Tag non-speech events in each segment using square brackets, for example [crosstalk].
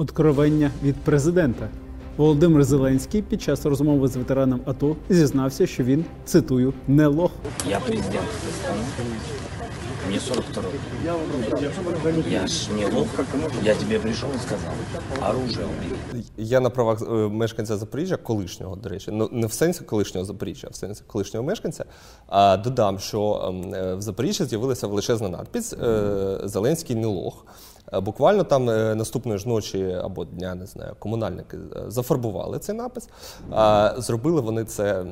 Откровення від президента. Володимир Зеленський під час розмови з ветераном АТО зізнався, що він цитую не лох. Я президент. Мне 42 Я ж не лох. Я тебе пришел и сказал, оружие убери. Я на правах е, мешканця Запоріжжя, колишнього, до речі, ну не в сенсі колишнього Запоріжжя, а в сенсі колишнього мешканця. А додам, що ем, е, в Запоріжжі з'явилася величезна надпись е, Зеленський не лох. Е, Буквально там е, наступної ж ночі або дня, не знаю, комунальники е, зафарбували цей напис. Зробили вони це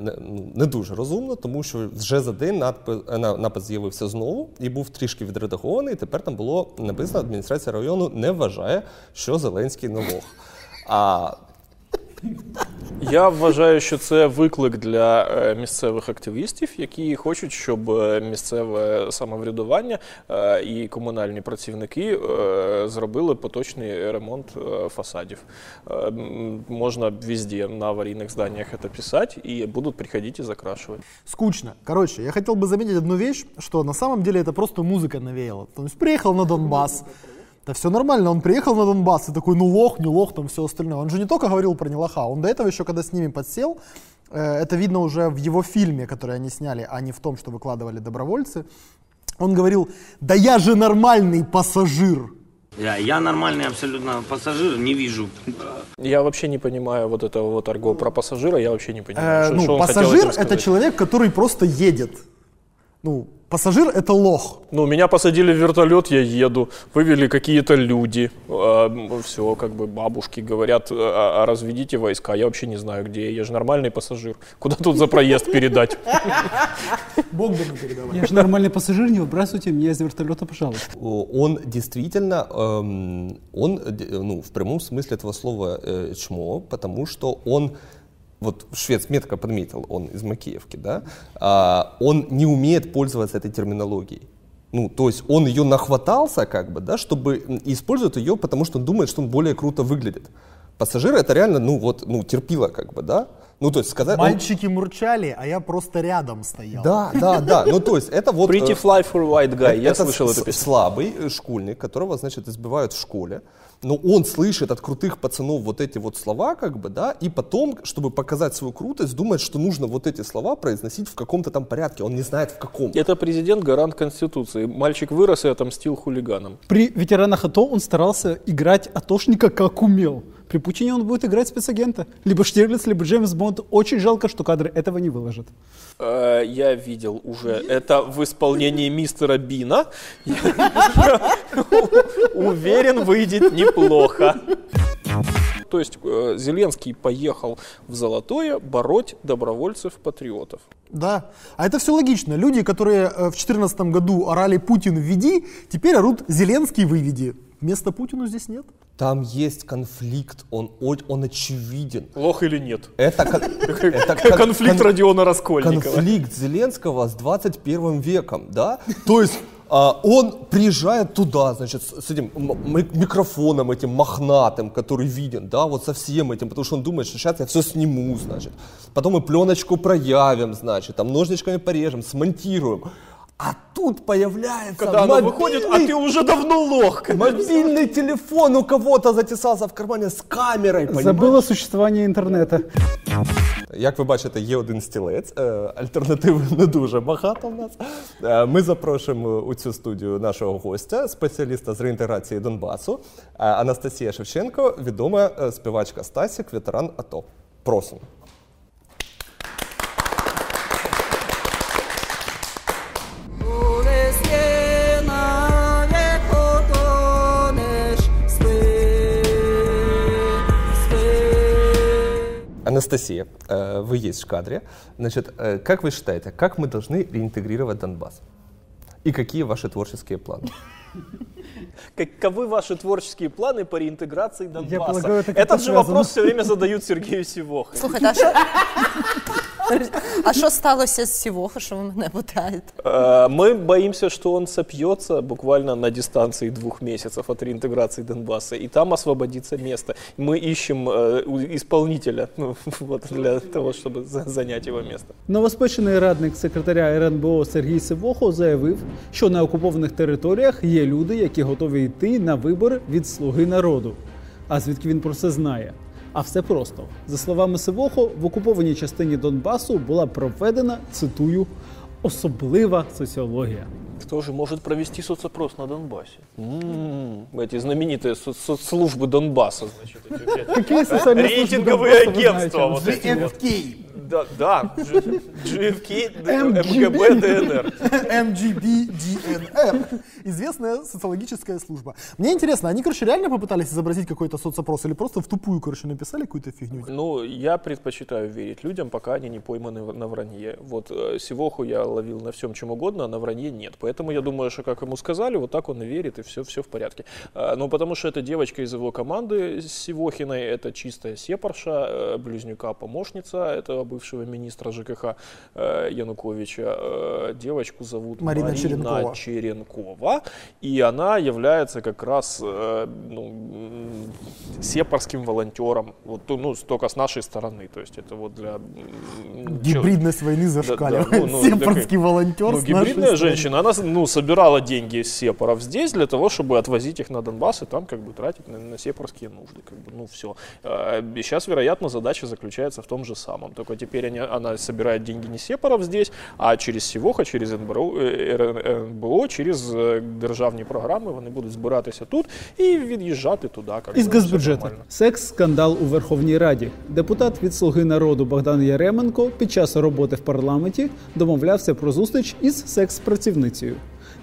не, дуже розумно, тому що вже за день надпис, е, напис з'явився знову і був трішки відредагований. Тепер там було написано: адміністрація району не вважає, що Зеленський не лох. А Я вважаю, що це виклик для е, місцевих активістів, які хочуть, щоб е, місцеве самоврядування е, і комунальні працівники е, зробили поточний ремонт е, фасадів. Е, м, Можна везде на аварийных зданиях это писать, и будут приходить и закрашивать. Скучно. Короче, я хотел бы заметить одну вещь, что на самом деле это просто музыка навеяла. То есть приехал на Донбасс, да все нормально, он приехал на Донбасс и такой, ну лох, не лох, там все остальное. Он же не только говорил про не лоха, он до этого еще, когда с ними подсел, э, это видно уже в его фильме, который они сняли, а не в том, что выкладывали добровольцы, он говорил, да я же нормальный пассажир. Я, я нормальный абсолютно пассажир, не вижу. Я вообще не понимаю вот этого вот арго про пассажира, я вообще не понимаю, Э, что, ну, что он хотел пассажир этим это человек, который просто едет. Ну, пассажир это лох. Ну, меня посадили в вертолет, я еду, вывели какие-то люди, все, как бы бабушки говорят, а, а разведите войска, я вообще не знаю, где, я же нормальный пассажир, куда тут за проезд передать? Богдану передавай. Я ж нормальний пасажир, не выбрасывайте меня из вертолета, пожалуйста. Он действительно, эм, он, ну, в прямом смысле этого слова э, чмо, потому что он, вот швец метко подметил, он из Макеевки, да, а, он не умеет пользоваться этой терминологией. Ну, то есть он ее нахватался, как бы, да, чтобы использует ее, потому что он думает, что он более круто выглядит. Пассажир это реально, ну, вот, ну, терпило, как бы, да. Ну, то есть сказать... он- Мальчики мурчали, а я просто рядом стоял. Да, да, да. Ну, то есть это вот... Pretty э, fly for white guy, я слышал эту песню. слабый э, школьник, которого, значит, избивают в школе. Но он слышит от крутых пацанов вот эти вот слова, как бы, да, и потом, чтобы показать свою крутость, думает, что нужно вот эти слова произносить в каком-то там порядке. Он не знает в каком. Это президент гарант Конституции. Мальчик вырос и отомстил хулиганам. При ветеранах АТО он старался играть атошника как умел. При Путине он будет играть спецагента. Либо Штирлиц, либо Джеймс Бонд. Очень жалко, что кадры этого не выложат. Э, Я видел уже это в исполнении мистера Бина. [laughs] Уверен, выйдет неплохо. То есть э, Зеленский поехал в Золотое бороть добровольцев-патриотов. Да. А это все логично. Люди, которые э, в 2014 году орали «Путин, введи», теперь орут «Зеленский, выведи». Места Путину здесь нет. Там есть конфликт, он, он очевиден. Лох или нет? Это, [laughs] это кон- Конфликт кон- Родиона Раскольникова. конфликт Зеленского с 21 веком, да? То есть он приезжает туда, значит, с, этим микрофоном этим мохнатым, который виден, да, вот со всем этим, потому что он думает, что сейчас я все сниму, значит. Потом мы пленочку проявим, значит, там ножничками порежем, смонтируем. А тут появляется Когда она мобильный, выходит, а ты уже давно лох. мобильный телефон у кого-то затесался в кармане з камерой, понимаешь? Забыла существование интернета. Як ви бачите, є один стілець, е, альтернативи не дуже багато в нас. Е, Ми запрошуємо у цю студію нашого гостя, спеціаліста з реінтеграції Донбасу, е, Анастасія Шевченко, відома е, співачка Стасік, ветеран АТО. Просимо. Анастасия, э, вы есть в кадре. Значит, э, как вы считаете, как мы должны реинтегрировать Донбасс? И какие ваши творческие планы? Каковы ваши творческие планы по реинтеграции Донбасса? полагаю, это как-то Этот же связано. вопрос все время задают Сергею Сивохе. Слухайте, а що, а що сталося з Сівоха, що ви мене питаєте? Э, Мы боимся, что он сопьется буквально на дистанции двух месяцев от реинтеграции Донбасса, и там освободится место. Мы ищем э, у- исполнителя ну, вот, для того, чтобы за- занять его место. Новоспечений радник секретаря РНБО Сергій Сивохо заявив, що на окупованих територіях є люди, які готові йти на вибори від слуги народу. А звідки він про це знає? А все просто. За словами Сивохо, в окупованій частині Донбасу була проведена, цитую, особлива соціологія. Кто же может провести соцопрос на Донбассе? М, Эти знаменитые со- соцслужбы Донбасса, значит. эти, Какие социальные службы Рейтинговые Донбасса вы агентства. знаете? Вот эти вот. GFK, Да, да. GFK, МГБ, ДНР. MGB-DNR, известная социологическая служба. Мне интересно, они, короче, реально попытались изобразить какой-то соцопрос или просто в тупую, короче, написали какую-то фигню? Ну, я предпочитаю верить людям, пока они не пойманы на вранье. Вот э, Сивоху я ловил на всем чем угодно, а на вранье нет. Поэтому я думаю, что как ему сказали, вот так он и верит, и все, все в порядке. А, Ну, потому что эта девочка из его команды Сивохиной, это чистая сепарша, э, близнюка помощница этого бывшего министра ЖКХ э, Януковича. Э, Девочку зовут Марина Марина Черенкова. Черенкова, и она является как раз э, ну, сепарским волонтером, вот, ну, только с нашей стороны, то есть это вот для... Гибридность войны зашкаливает. да, ну, ну, Сепарский такой- волонтер ну, гибридная женщина, она ну, собирала деньги с сепаров здесь для того, чтобы отвозить их на Донбасс и там как бы тратить на, на сепарские нужды. Как бы, ну все. Сейчас, вероятно, задача заключается в том же самом. Только теперь они, она собирает деньги не сепаров здесь, а через Сівоха, через НБРО, е, НБО, через е, державні програми вони будуть збиратися тут і від'їжджати туди. Із газбюджету. Секс-скандал у Верховній Раді. Депутат від Слуги народу Богдан Яременко під час роботи в парламенті домовлявся про зустріч із секс-працівницею.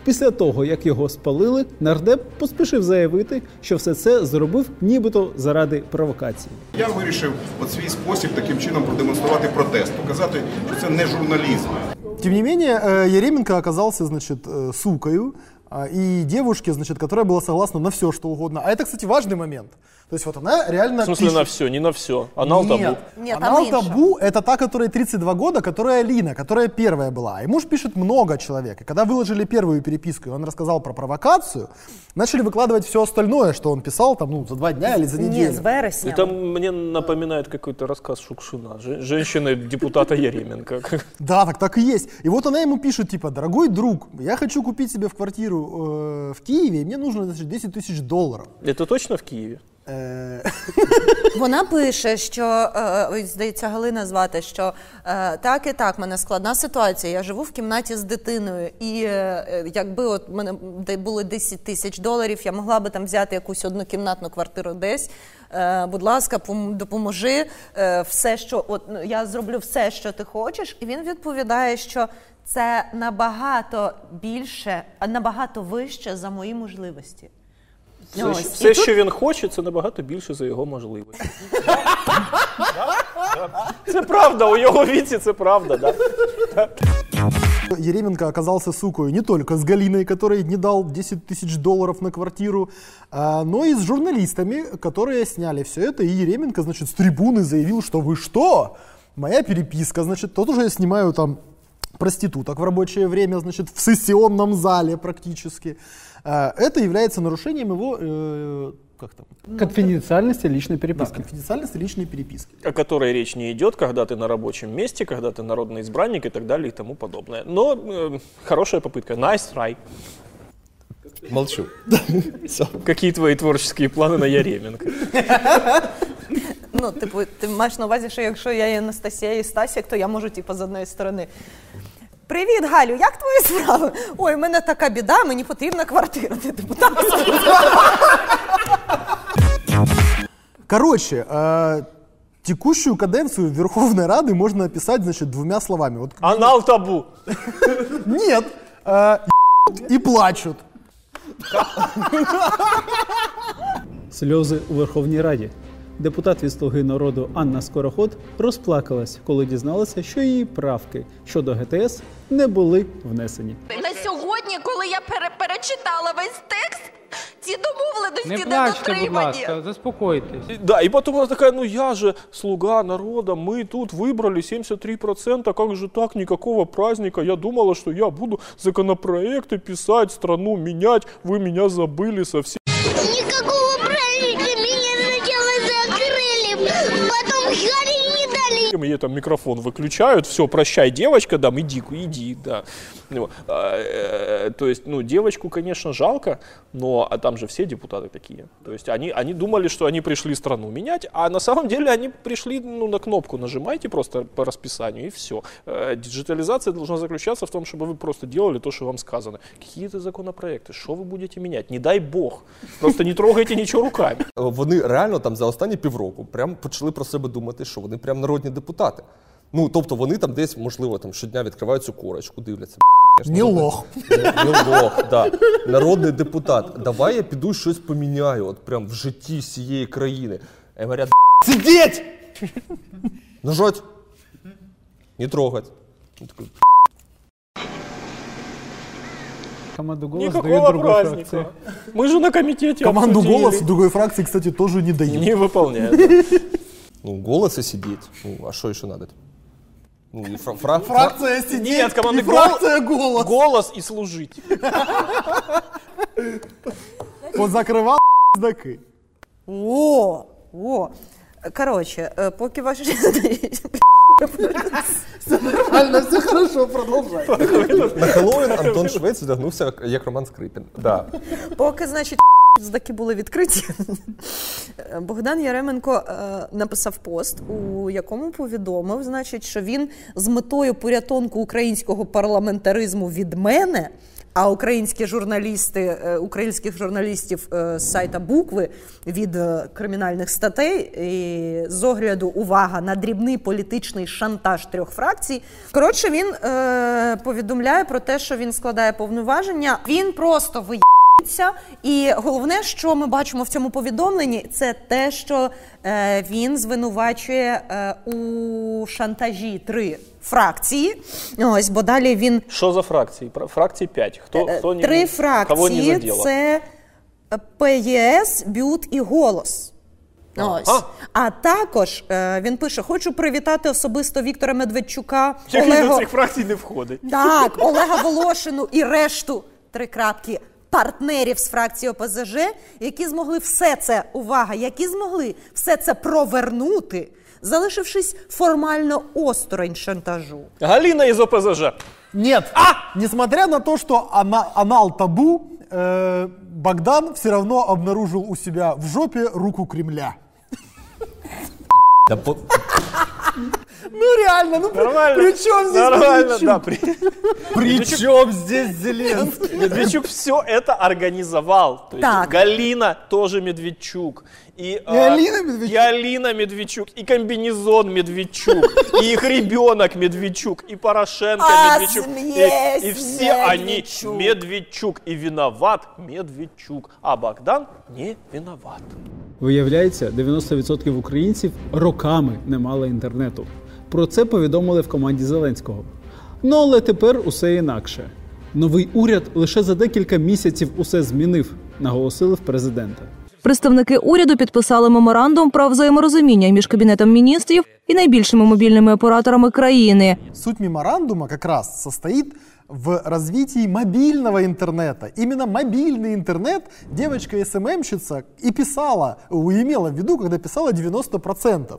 Після того, як його спалили, нардеп поспішив заявити, що все це зробив нібито заради провокації. Я вирішив от свій спосіб таким чином продемонструвати протест, показати, що це не журналізм. Тем не менее, э, Еременко оказался, значит, э, сукою, а, и девушке, значит, которая была согласна на все, что угодно. А это, кстати, важный момент. То есть вот она реально В смысле пишет. на все, не на все, а на алтабу. Нет, Нет, она там меньше. Алтабу это та, которая 32 года, которая Лина, которая первая была. И муж пишет много человек. И когда выложили первую переписку, и он рассказал про провокацию, начали выкладывать все остальное, что он писал там, ну, за два дня или за неделю. Ні, з вересня. Это мне напоминает какой-то рассказ Шукшина, Же- женщины депутата Яременко. [laughs] Да, так так и есть. И вот она ему пишет, типа, дорогой друг, я хочу купить себе в квартиру э, в Киеве, и мне нужно, значит, 10 тысяч долларов. Это точно в Киеве? Э, [laughs] Вона пише, що е, здається, Галина звати, що е, так і так, в мене складна ситуація. Я живу в кімнаті з дитиною, і е, е, якби от мене де були 10 тисяч доларів, я могла би там взяти якусь однокімнатну квартиру десь. Е, будь ласка, допоможи е, все, що от ну, я зроблю все, що ти хочеш. І він відповідає, що це набагато більше, а набагато вище за мої можливості. Все, Ось. що- І все тут- що він хоче, це набагато більше за його можливості. [laughs] Це правда, у його віці це правда, да. Еременко оказался сукой не только с Галиной, которой не дал 10 тысяч долларов на квартиру, а, но и с журналистами, которые сняли все это. И Еременко, значит, с трибуны заявил, что вы что? Моя переписка, значит, тут уже я снимаю там проституток в рабочее время, значит, в сессионном зале практически. А, Это является нарушением его, э, как там, Конфіденціальності лічної да, переписки. конфиденциальности личной переписки. О которой речь не идет, когда ты на рабочем месте, когда ты народный избранник и так далее и тому подобное. Но э, хорошая попытка. Nice try. Молчу. Все. Какие твои творческие планы на Яременко? Ну, типу, ти маєш на увазі, що якщо я є Анастасія і Стасік, то я можу, типу, з одної сторони. Привіт, Галю, як твої справи? Ой, у мене така біда, мені потрібна квартира. Ти типу, так Короче, э, текущую каденцию Верховной Рады можно описать, значит, двумя словами. Вот Анал табу. Нет. э, и плачут. Сльози у Верховній Раді. Депутат від Слуги народу Анна Скороход розплакалась, коли дізналася, що її правки щодо ГТС не були внесені. На сьогодні, коли я пере- перечитала весь текст, ці домовленості Не не, плачте, будь дотримані. ласка, заспокойтесь. Да, и потом она такая, ну я же слуга народа, мы тут выбрали 73%, как же так, никакого праздника. Я думала, что я буду законопроекты писать, страну менять, вы меня забыли совсем. Никакого ей там микрофон выключают, все, прощай, девочка, да, иди, иди, да. Ну, а, э, то есть, ну, девочку, конечно, жалко, но а там же все депутаты такие. То есть они, они думали, что они пришли страну менять, а на самом деле они пришли ну, на кнопку нажимайте просто по расписанию и все. Диджитализация должна заключаться в том, чтобы вы просто делали то, что вам сказано. Какие-то законопроекты, что вы будете менять? Не дай бог. Просто не трогайте ничего руками. Вони реально там за останні півроку прям почали про себе думати, що вони прям народні депутати. Ну, тобто вони там десь, можливо, там щодня відкривають цю корочку, дивляться. «Б**, я ж Не народний- лох. Не, не лох, да. Народний депутат. Давай я піду щось поміняю, от прям в житті всієї країни. А я говорять, «Б**, сидіть! Нажать. Не трогать. Я такой, Команду голос дают Никакого другой праздника. фракции. Мы же на комитете Команду обсудили. «Голос» другой фракции, кстати, тоже не дают. не выполняет. ну, голос и сидеть. Ну, а что еще надо? Ну, и фра- фра- фра- Фракция сидит Нет, команды и фракция «Голос». Голос и служить. Позакривав [laughs] пиздаки. О, о. Коротше, е, поки ваші [laughs] Нормально, все хорошо, продолжай. На Хеллоуін Антон Швець вдягнувся як- як Роман Скрипін. Да. Поки, значить, Здаки були відкриті, Богдан Яременко е, написав пост, у якому повідомив, значить, що він з метою порятунку українського парламентаризму від мене. А українські журналісти, е, українських журналістів е, з сайта букви від е, кримінальних статей і з огляду увага на дрібний політичний шантаж трьох фракцій. Коротше, він е, повідомляє про те, що він складає повноваження. Він просто ви. І головне, що ми бачимо в цьому повідомленні, це те, що е, він звинувачує е, у шантажі три фракції. Ось, бо далі він Что за? Про- Фракций 5. Кто, Е, кто три Кого не фракції задело? це ПЄС, БЮТ і Голос. Ось. А. А також е, він пише: хочу привітати особисто Віктора Медведчука, Який до цих фракцій не входить. так, Олега Волошину і решту три крапки партнерів з фракції ОПЗЖ, які змогли все це, увага, які змогли все це провернути, залишившись формально осторонь шантажу. Галина из ОПЗЖ. Нет, несмотря на то, что ана- анал табу, э, Богдан все равно обнаружил у себя в жопе руку Кремля. Да, по- Ну реально, ну при- Нормально. при чем здесь Нормально, Медведчук? да. При... [laughs] При чем здесь Зеленский? Медведчук все это организовал. То есть Так. Галина тоже Медведчук. И, а, Алина Медведчук. И Алина Медведчук, и комбинезон Медведчук, и их ребенок Медведчук, и Порошенко А, Медведчук. смесь, И, и все они Медведчук. Медведчук. И виноват Медведчук. А Богдан не виноват. Виявляється, 90% українців роками не мали інтернету. Про це повідомили в команді Зеленського. Ну але тепер усе інакше. Новий уряд лише за декілька місяців усе змінив, наголосили в президента. Представники уряду підписали меморандум про взаєморозуміння між кабінетом міністрів і найбільшими мобільними операторами країни. Суть меморандума как раз состоит в развитии мобильного интернета. Именно мобильный интернет девочка СММщица и писала, у- имела в виду, когда писала 90%.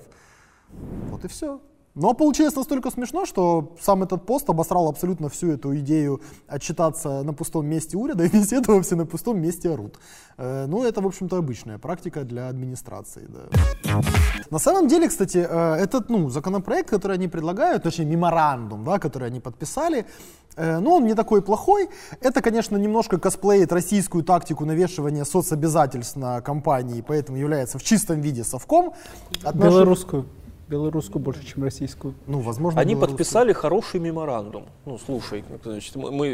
Вот и все. Но получилось настолько смешно, что сам этот пост обосрал абсолютно всю эту идею отчитаться на пустом месте уряда, и везде этого все на пустом месте орут. Э, ну, это, в общем-то, обычная практика для администрации. Да. На самом деле, кстати, э, этот ну, законопроект, который они предлагают, точнее, меморандум, да, который они подписали, э, ну, он не такой плохой. Это, конечно, немножко косплеит российскую тактику навешивания соцобязательств на компании, поэтому является в чистом виде совком. От наших- Белорусскую. Больше, чем российскую. Ну, возможно, Они подписали хороший меморандум. Ну, слушай, значит, мы, мы,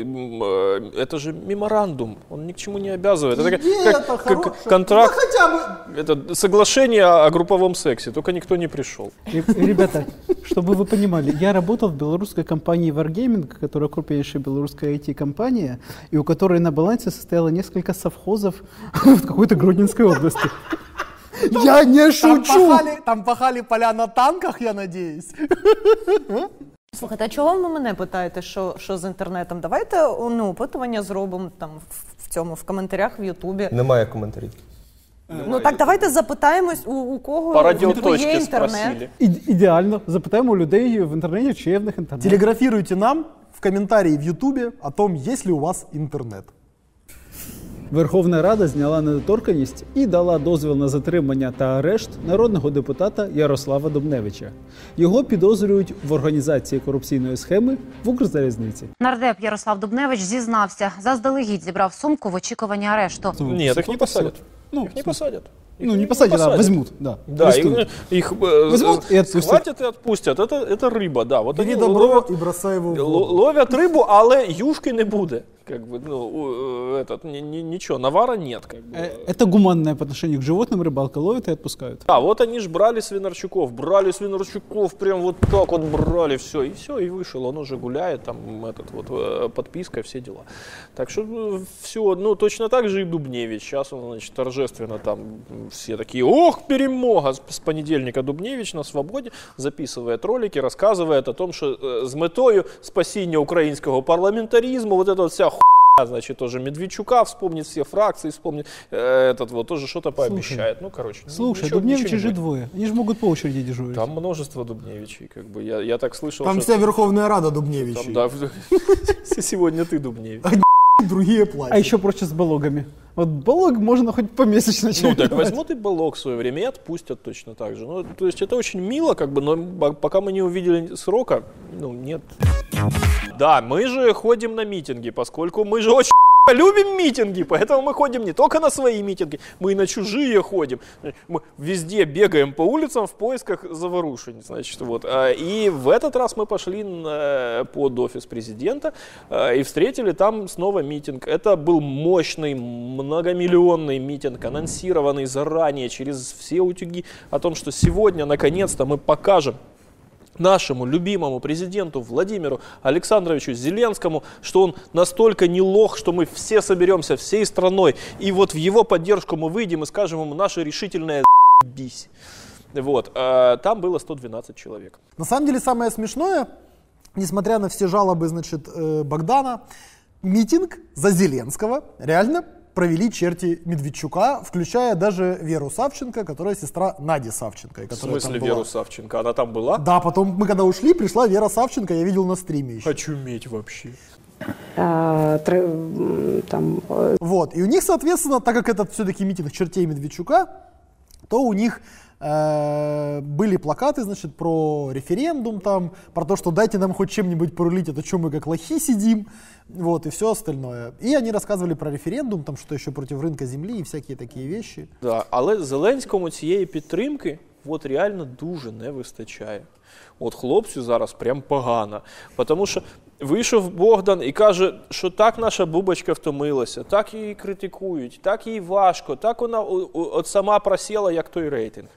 э, это же меморандум, он ни к чему не обязывает. Это как, как- как хорошая. контракт, Ну, хотя бы это соглашение о групповом сексе, только никто не пришел. И, Ребята, чтобы вы понимали, я работал в белорусской компании Wargaming, которая крупнейшая белорусская IT-компания, и у которой на балансе состояло несколько совхозов [laughs] в какой-то Гродненской области. Я не шучу! там пахали поля на танках, я надеюсь. [laughs] Слухайте, а чого ви мене питаєте, що, що з інтернетом? Давайте ну, опитування зробимо там в, цьому в коментарях в Ютубі. Немає коментарів. Ну так давайте запитаємось, у, у кого є інтернет. І- ідеально. Запитаємо у людей в інтернеті, чи є в них інтернет. Телеграфируйте нам в комментарии в Ютубе о том, есть ли у вас интернет. Верховна Рада зняла недоторканність і дала дозвіл на затримання та арешт народного депутата Ярослава Дубневича. Його підозрюють в організації корупційної схеми в Укрзалізниці. Нардеп Ярослав Дубневич зізнався, заздалегідь зібрав сумку в очікуванні арешту. Нет, их не посадят. Ну, Их не посадят. Ну, не посадят, а возьмут, да. Да, Арестуют. их, их, э, Возьмут и отпустят. схватят и отпустят. Это, это рыба, да. Вот Бери они добро ловят, и бросай его в л- воду. ловят рыбу, але юшки не буде. Как бы, ну, э, этот, ни- ни- ничего, навара нет. Как бы. Э, Это гуманное по отношению к животным, рыбалка ловит и отпускают. А, вот они ж брали Свинарчуков, брали Свинарчуков, прям вот так вот брали, все, и все, и вышел, он уже гуляет, там, этот вот, э, подписка, все дела. Так что, все, ну, точно так же и Дубневич, сейчас он, значит, торжественно там, все такие, ох, перемога, с, понедельника Дубневич на свободе записывает ролики, рассказывает о том, что с метою спасения украинского парламентаризма, вот эта вот вся значит, тоже Медведчука вспомнит все фракции, вспомнит э, этот вот, тоже что-то пообещает, ну, короче. Слушай, ничего- Дубневичи ничего же будет. двое. Они же могут по очереди дежурить. Там множество Дубневичей, как бы. Я, я так слышал, Там что вся Верховная Рада Дубневичей. там, да, [laughs] сегодня ты Дубневич. [laughs] Другие платят. А еще проще с балогами. Вот балог можно хоть помесячно Ну так чередовать. возьмут и балок в свое время и отпустят точно так же. Ну, то есть это очень мило, как бы, но пока мы не увидели срока, ну, нет. Да, мы же ходим на митинги, поскольку мы же очень [laughs] любим митинги, поэтому мы ходим не только на свои митинги, мы и на чужие ходим. Мы везде бегаем по улицам в поисках заворушений, значит, вот. А, И в этот раз мы пошли под офис президента а, и встретили там снова митинг. Это был мощный, многомиллионный митинг, анонсированный заранее через все утюги о том, что сегодня, наконец-то, мы покажем нашему любимому президенту Владимиру Александровичу Зеленскому, что он настолько не лох, что мы все соберемся всей страной, и вот в его поддержку мы выйдем и скажем ему наше решительное бись. Вот, а, там было 112 человек. На самом деле самое смешное, несмотря на все жалобы, значит, э, Богдана, митинг за Зеленского реально провели черти Медведчука, включая даже Веру Савченко, которая сестра Нади Савченко. и В которая смысле там была. Веру Савченко? Она там была? Да, потом мы когда ушли, пришла Вера Савченко, я видел на стриме еще. Очуметь вообще. а, тр- там, э, Вот, и у них, соответственно, так как это все-таки митинг чертей Медведчука, то у них были плакаты, значит, про референдум там, про то, что дайте нам хоть чем-нибудь порулить, это что мы как лохи сидим, вот, и все остальное. И они рассказывали про референдум, там, что еще против рынка земли и всякие такие вещи. Да, але Зеленському цієї підтримки от реально дуже не вистачає. От хлопцю зараз прям погано. Тому що вийшов Богдан і каже, що так наша бубочка втомилася, так її критикують, так їй важко, так вона от сама просіла, як той рейтинг.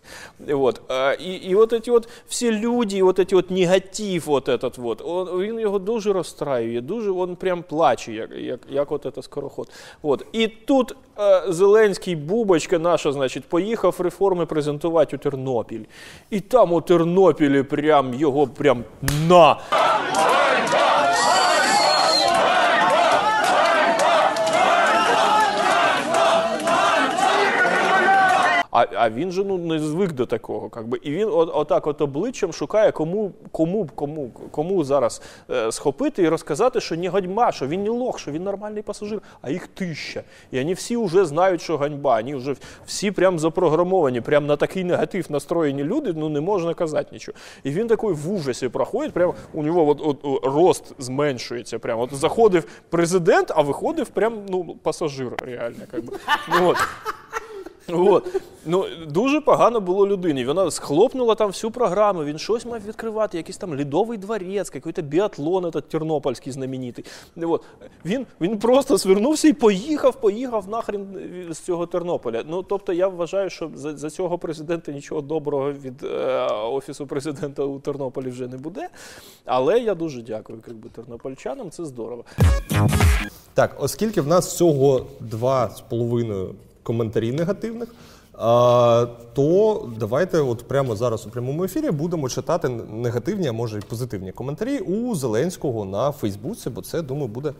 От. е, І, і от ці от всі люди, от ці от негатив, от этот вот, він його дуже розстраює, дуже він прям плаче, як, як, як от це скороход. От. І тут е, Зеленський бубочка наша, значить, поїхав реформи презентувати у Тернопіль. І там у Тернопілі прям його прям на. А, а він же ну не звик до такого, якби. І він от, отак от обличчям шукає, кому, кому, кому, кому зараз е, схопити і розказати, що не ганьба, що він не лох, що він нормальний пасажир, а їх тисяча. І вони всі вже знають, що ганьба. Вони вже всі прям запрограмовані, прям на такий негатив настроєні люди, ну не можна казати нічого. І він такий в ужасі проходить, прям у нього от, от, о, рост зменшується. Прям от заходив президент, а виходив прям ну, пасажир реально. Как би. Ну, от. От. Ну, дуже погано було людині. Вона схлопнула там всю програму, він щось мав відкривати, якийсь там лідовий дворець, якийсь біатлон этот тернопольський знаменитий. От. Він, він просто звернувся і поїхав, поїхав нахрен з цього Тернополя. Ну, тобто я вважаю, що за, за цього президента нічого доброго від е, Офісу президента у Тернополі вже не буде. Але я дуже дякую якби, тернопольчанам, це здорово. Так, оскільки в нас всього два з половиною коментарі негативних, а, то давайте от прямо зараз у прямому ефірі будемо читати негативні, а може й позитивні коментарі у Зеленського на Фейсбуці, бо це, думаю, буде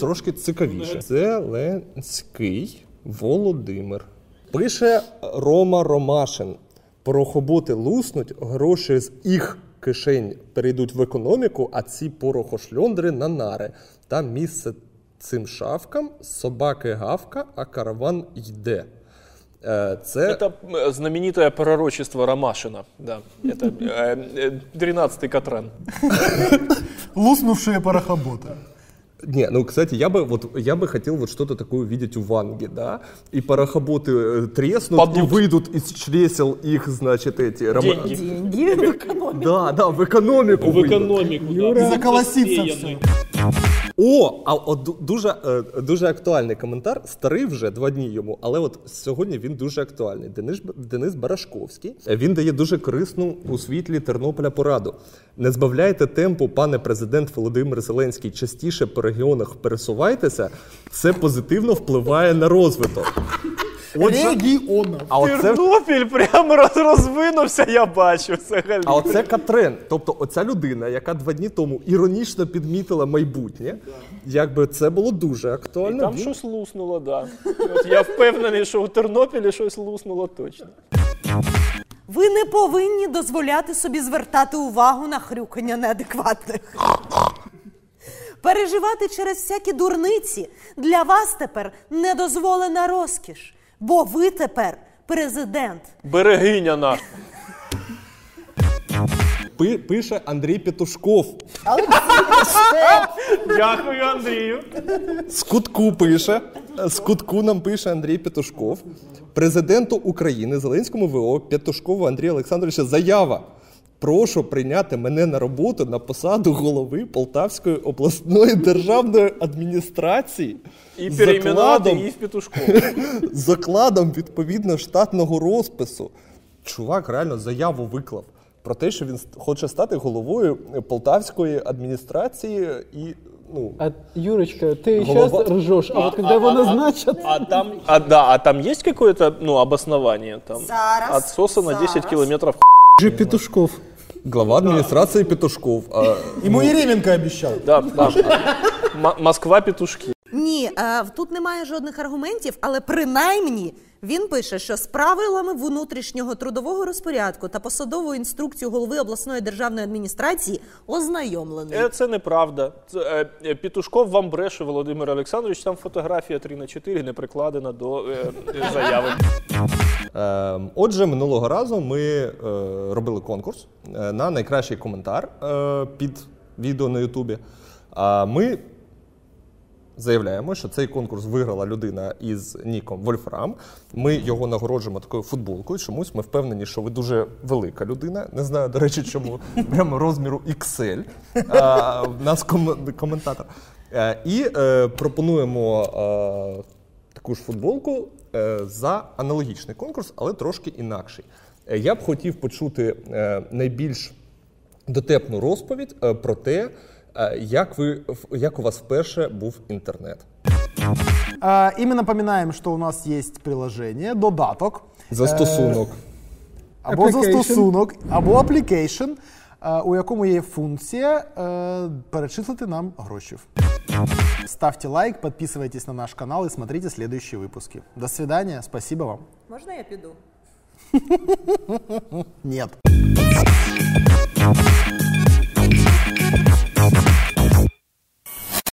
трошки цікавіше. Зеленський Володимир. Пише Рома Ромашин: порохоботи луснуть, гроші з їх кишень перейдуть в економіку, а ці порохошльондри на нари. Там місце цим шавкам, собаки гавка, а караван йде. Це Это знаменитое пророчество Ромашина. Да. Это э, э, 13-й Катран. Луснувшие порохоботы. Не, ну, кстати, я бы, вот, я бы хотел вот что-то такое увидеть у Ванги, да, и порохоботы э, треснут, Падут. и выйдут из чресел их, значит, эти... рома- Деньги. Деньги в економіку. Да, да, в экономику В выйдут. економіку. да. Заколоситься Засеяний. все. О, а от дуже, е, дуже актуальний коментар. Старий вже два дні йому, але от сьогодні він дуже актуальний. Денис, Денис Барашковський. Е, Він дає дуже корисну у світлі Тернополя пораду. Не збавляйте темпу, пане президент Володимир Зеленський. Частіше по регіонах пересувайтеся. Це позитивно впливає на розвиток. Отже, Регионов. а оце Тернопіль прямо роз- розвинувся, я бачу. Взагалі. А оце Катрен. Тобто, оця людина, яка два дні тому іронічно підмітила майбутнє, якби це було дуже І актуально. там Він- щось луснуло, да. От я впевнений, що у Тернопілі щось луснуло точно. Ви не повинні дозволяти собі звертати увагу на хрюкання неадекватних. Переживати через всякі дурниці для вас тепер недозволена розкіш, бо ви тепер президент. Берегиня наша. Пи- пише Андрій Петушков. Дякую, Андрію. З кутку пише. З кутку нам пише Андрій Петушков. Президенту України Зеленському ВО Петушкову Андрію Олександровича заява. Прошу прийняти мене на роботу на посаду голови Полтавської обласної державної адміністрації І перейменувати її в петушку. з [laughs] закладом відповідно штатного розпису. Чувак реально заяву виклав про те, що він хоче стати головою Полтавської адміністрації і ну. А, Юрочка, ты Голова- сейчас ржешь, а, вот когда его назначат... А там, а, да, а там есть какое-то ну, обоснование? Там, Зараз, Отсоса на 10 зараз. километров. Же Петушков. Глава адміністрації Петушков. А, Ему Еременко обещал. Да, да. М- Москва петушки. Ні, е, тут немає жодних аргументів, але принаймні він пише, що з правилами внутрішнього трудового розпорядку та посадовою інструкцією голови обласної державної адміністрації ознайомлений. Е, Це неправда. Це, е, е, вам бреше, Володимир Олександрович. Там фотографія 3 на 4 не прикладена до е, е, заяви. Е, Отже, минулого разу ми е, робили конкурс на найкращий коментар е, під відео на Ютубі. А ми заявляємо, що цей конкурс виграла людина із ніком Вольфрам. Ми його нагороджуємо такою футболкою. Чомусь ми впевнені, що ви дуже велика людина. Не знаю, до речі, чому [laughs] прямо розміру XL. А, в нас ком- коментатор. Е, І е, пропонуємо е, таку ж футболку е, за аналогічний конкурс, але трошки інакший. Е, Я б хотів почути е, найбільш дотепну розповідь е, про те, як, ви, в- як у вас вперше був інтернет. А, и мы напоминаем, что у нас есть приложение, додаток. Застосунок. Або Application. застосунок, або application, е, у якому є функція е, перечислити нам гроші. Ставьте лайк, подписывайтесь на наш канал и смотрите следующие выпуски. До свидания, спасибо вам. Можна я піду? [laughs] Нет.